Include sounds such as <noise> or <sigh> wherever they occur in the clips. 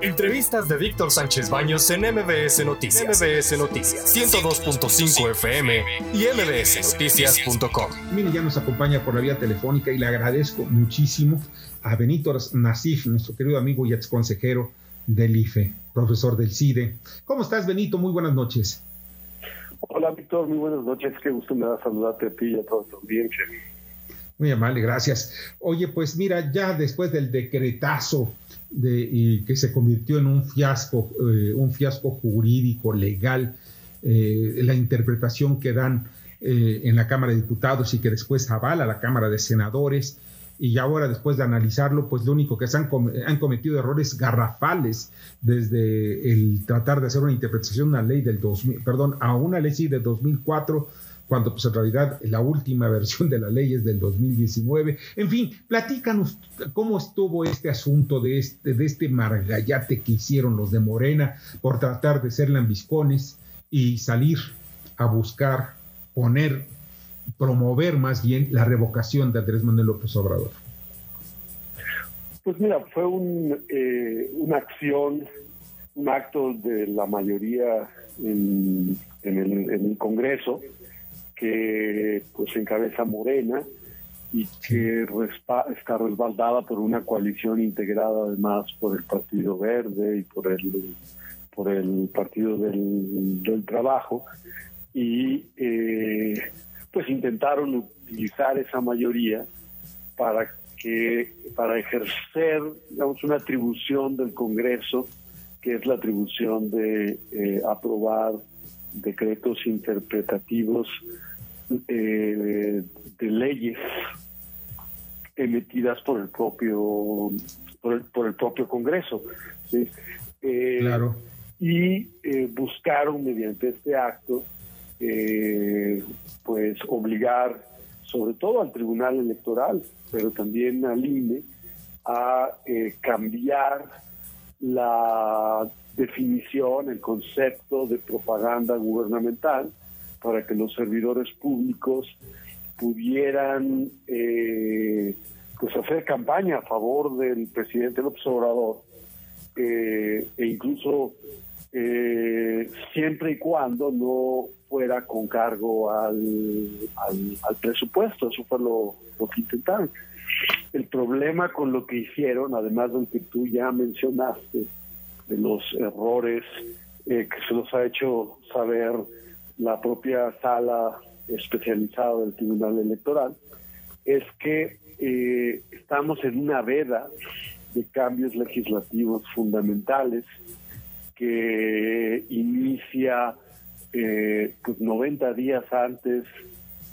Entrevistas de Víctor Sánchez Baños en MBS Noticias. MBS Noticias 102.5 FM y mbsnoticias.com. Mire, ya nos acompaña por la vía telefónica y le agradezco muchísimo a Benito Nasif, nuestro querido amigo y ex consejero del IFE, profesor del CIDE. ¿Cómo estás, Benito? Muy buenas noches. Hola, Víctor. Muy buenas noches. Qué gusto me da saludarte a ti y a toda tu audiencia. Muy amable, gracias. Oye, pues mira, ya después del decretazo de, y que se convirtió en un fiasco, eh, un fiasco jurídico, legal, eh, la interpretación que dan eh, en la Cámara de Diputados y que después avala la Cámara de Senadores, y ahora después de analizarlo, pues lo único que han, cometido errores garrafales desde el tratar de hacer una interpretación a una ley del 2000, perdón, a una ley de 2004 cuando pues en realidad la última <laughs> versión de la ley es del 2019. En fin, platícanos cómo estuvo este asunto de este, de este margallate que hicieron los de Morena por tratar de ser lambiscones y salir a buscar, poner, promover más bien la revocación de Andrés Manuel López Obrador. Pues mira, fue un, eh, una acción, un acto de la mayoría en, en, el, en el Congreso, que pues encabeza Morena y que está respaldada por una coalición integrada además por el Partido Verde y por el por el Partido del, del Trabajo. Y eh, pues intentaron utilizar esa mayoría para que para ejercer digamos una atribución del Congreso que es la atribución de eh, aprobar decretos interpretativos eh, de leyes emitidas por el propio por el, por el propio Congreso. Eh, claro. Y eh, buscaron mediante este acto pues obligar sobre todo al Tribunal Electoral, pero también al INE, a cambiar la definición, el concepto de propaganda gubernamental para que los servidores públicos pudieran eh, pues hacer campaña a favor del presidente López Obrador eh, e incluso eh, siempre y cuando no fuera con cargo al, al, presupuesto, eso fue lo, lo que intentaron. El problema con lo que hicieron, además del que tú ya mencionaste, de los errores que se los ha hecho saber la propia sala especializada del Tribunal Electoral, es que eh, estamos en una veda de cambios legislativos fundamentales que inicia eh, pues 90 días antes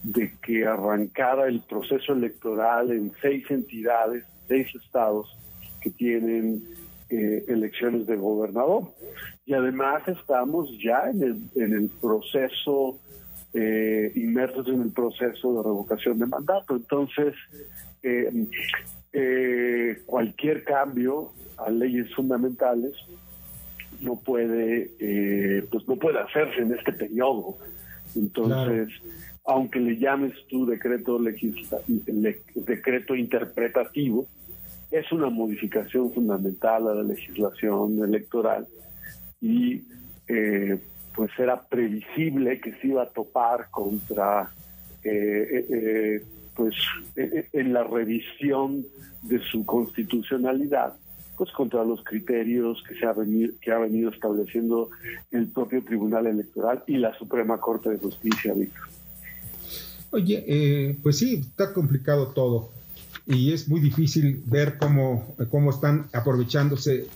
de que arrancara el proceso electoral en seis entidades, seis estados que tienen eh, elecciones de gobernador. Y además estamos ya en el, en el proceso, eh, inmersos en el proceso de revocación de mandato. Entonces, eh, cualquier cambio a leyes fundamentales no puede, pues no puede hacerse en este periodo. Entonces, aunque le llames tu decreto decreto interpretativo, es una modificación fundamental a la legislación electoral y eh, pues era previsible que se iba a topar contra eh, eh, pues en la revisión de su constitucionalidad pues contra los criterios que se ha venido, que ha venido estableciendo el propio Tribunal Electoral y la Suprema Corte de Justicia, Víctor. Oye, pues sí, está complicado todo y es muy difícil ver cómo, cómo están aprovechándose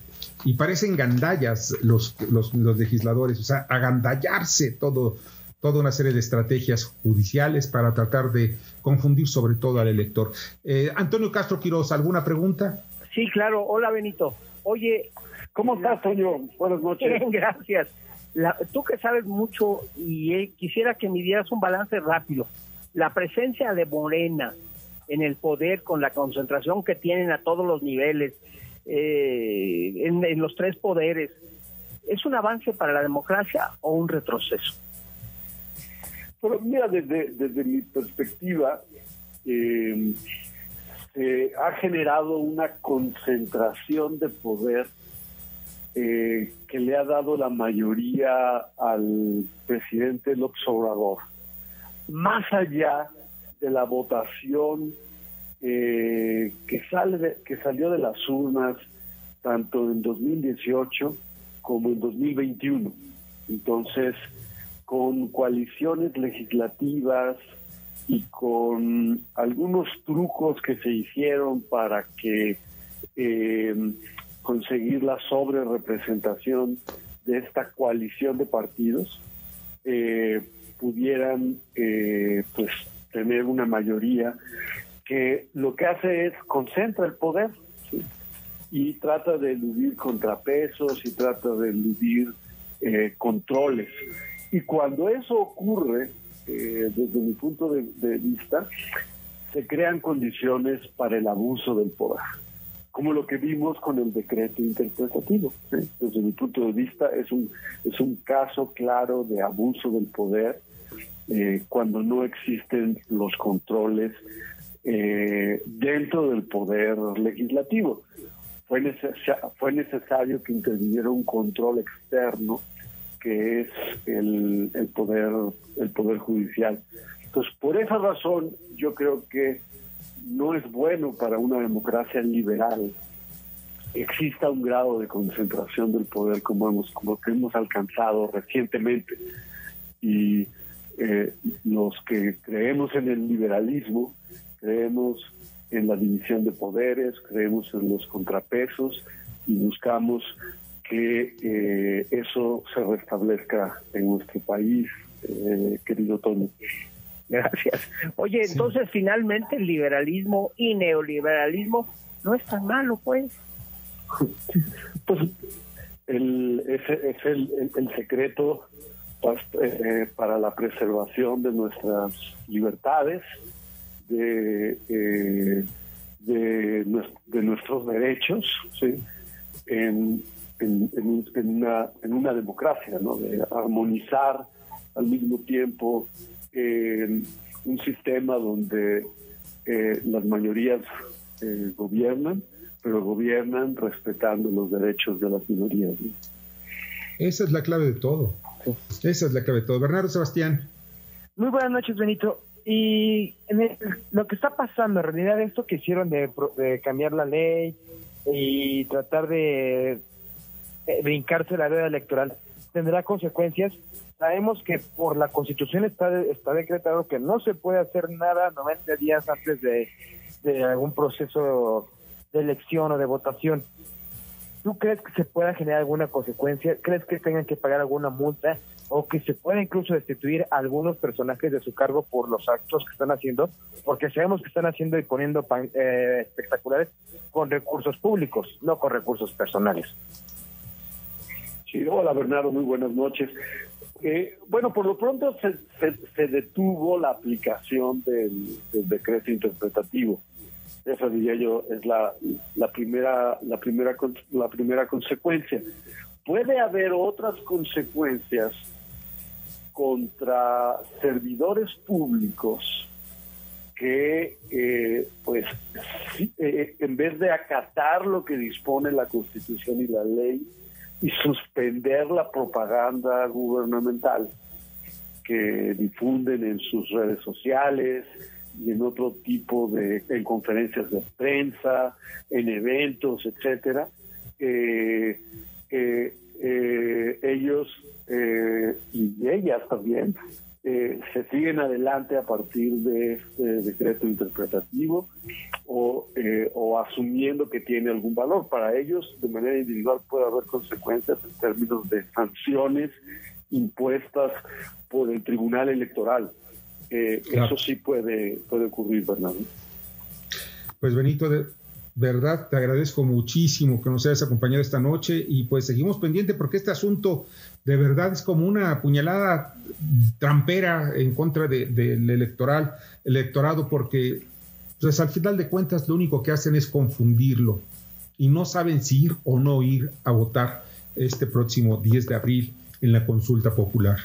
y parecen gandallas los, los, legisladores, o sea, agandallarse todo, toda una serie de estrategias judiciales para tratar de confundir sobre todo al elector. Eh, Antonio Castro Quiroz, ¿alguna pregunta? Sí, claro. Hola, Benito. Oye, ¿cómo estás, Toño? Buenas noches. Bien, <laughs> gracias. tú que sabes mucho y eh, quisiera que me dieras un balance rápido. La presencia de Morena, en el poder, con la concentración que tienen a todos los niveles, eh, en, los tres poderes, ¿es un avance para la democracia o un retroceso? Mira, desde, mi perspectiva, eh, se ha generado una concentración de poder eh, que le ha dado la mayoría al presidente López Obrador, más allá de la votación eh, que, sale que salió de las urnas tanto en 2018 como en 2021. Entonces, con coaliciones legislativas y con algunos trucos que se hicieron para que eh, conseguir la sobre representación de esta coalición de partidos eh, pudieran eh, pues tener una mayoría que lo que hace es concentra el poder y trata de eludir contrapesos y trata de eludir eh, controles. Y cuando eso ocurre, eh, desde mi punto de, vista, se crean condiciones para el abuso del poder, como lo que vimos con el decreto interpretativo. Desde mi punto de vista es un, es un caso claro de abuso del poder eh, cuando no existen los controles dentro del poder legislativo fue, necesario que interviniera un control externo que es el, el, poder el poder judicial. Entonces, por esa razón, yo creo que no es bueno para una democracia liberal exista un grado de concentración del poder como hemos como que hemos alcanzado recientemente y eh, los que creemos en el liberalismo creemos en la división de poderes, creemos en los contrapesos y buscamos que eh, eso se restablezca en nuestro país, eh, querido Tony. Gracias. Oye, entonces finalmente el liberalismo y neoliberalismo no es tan malo, pues. <laughs> pues el, ese es el, el, secreto pues, eh, para la preservación de nuestras libertades, de, eh, de, de, nuestros derechos ¿sí? en, en, en, una, en una democracia, ¿no? de armonizar al mismo tiempo un sistema donde eh, las mayorías eh, gobiernan, pero gobiernan respetando los derechos de las minorías. Esa es la clave de todo. Esa es la clave de todo. Bernardo Sebastián. Muy buenas noches, Benito. Y lo que está pasando, en realidad, esto que hicieron de, cambiar la ley y tratar de, brincarse la veda electoral, tendrá consecuencias. Sabemos que por la Constitución está, está decretado que no se puede hacer nada 90 días antes de, de algún proceso de elección o de votación. ¿Tú crees que se pueda generar alguna consecuencia? ¿Crees que tengan que pagar alguna multa? O que se pueda incluso destituir algunos personajes de su cargo por los actos que están haciendo, porque sabemos que están haciendo y poniendo eh, espectaculares con recursos públicos, no con recursos personales. Sí, hola Bernardo, muy buenas noches. Eh, bueno, por lo pronto se, detuvo la aplicación del, decreto interpretativo. Esa diría yo es la, la primera la primera la primera consecuencia. Puede haber otras consecuencias contra servidores públicos que, eh, pues, eh, en vez de acatar lo que dispone la Constitución y la ley y suspender la propaganda gubernamental que difunden en sus redes sociales y en otro tipo de en conferencias de prensa, en eventos, etcétera, eh, ellos eh, y ellas también eh, se siguen adelante a partir de este decreto interpretativo o, eh, o asumiendo que tiene algún valor. Para ellos, de manera individual, puede haber consecuencias en términos de sanciones impuestas por el Tribunal Electoral. Eso sí puede, puede ocurrir, Bernardo. Pues Benito, de verdad te agradezco muchísimo que nos hayas acompañado esta noche y pues seguimos pendiente porque este asunto de verdad es como una puñalada trampera en contra del electoral, electorado, porque pues al final de cuentas lo único que hacen es confundirlo y no saben si ir o no ir a votar este próximo 10 de abril en la consulta popular.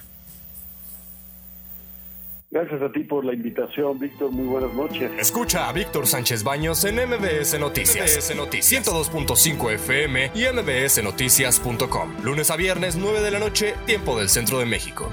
Gracias a ti por la invitación, Víctor. Muy buenas noches. Escucha a Víctor Sánchez Baños en MBS Noticias. MBS Noticias 102.5 FM y MBSNoticias.com. Lunes a viernes, 9 de la noche, tiempo del centro de México.